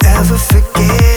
Ever forget.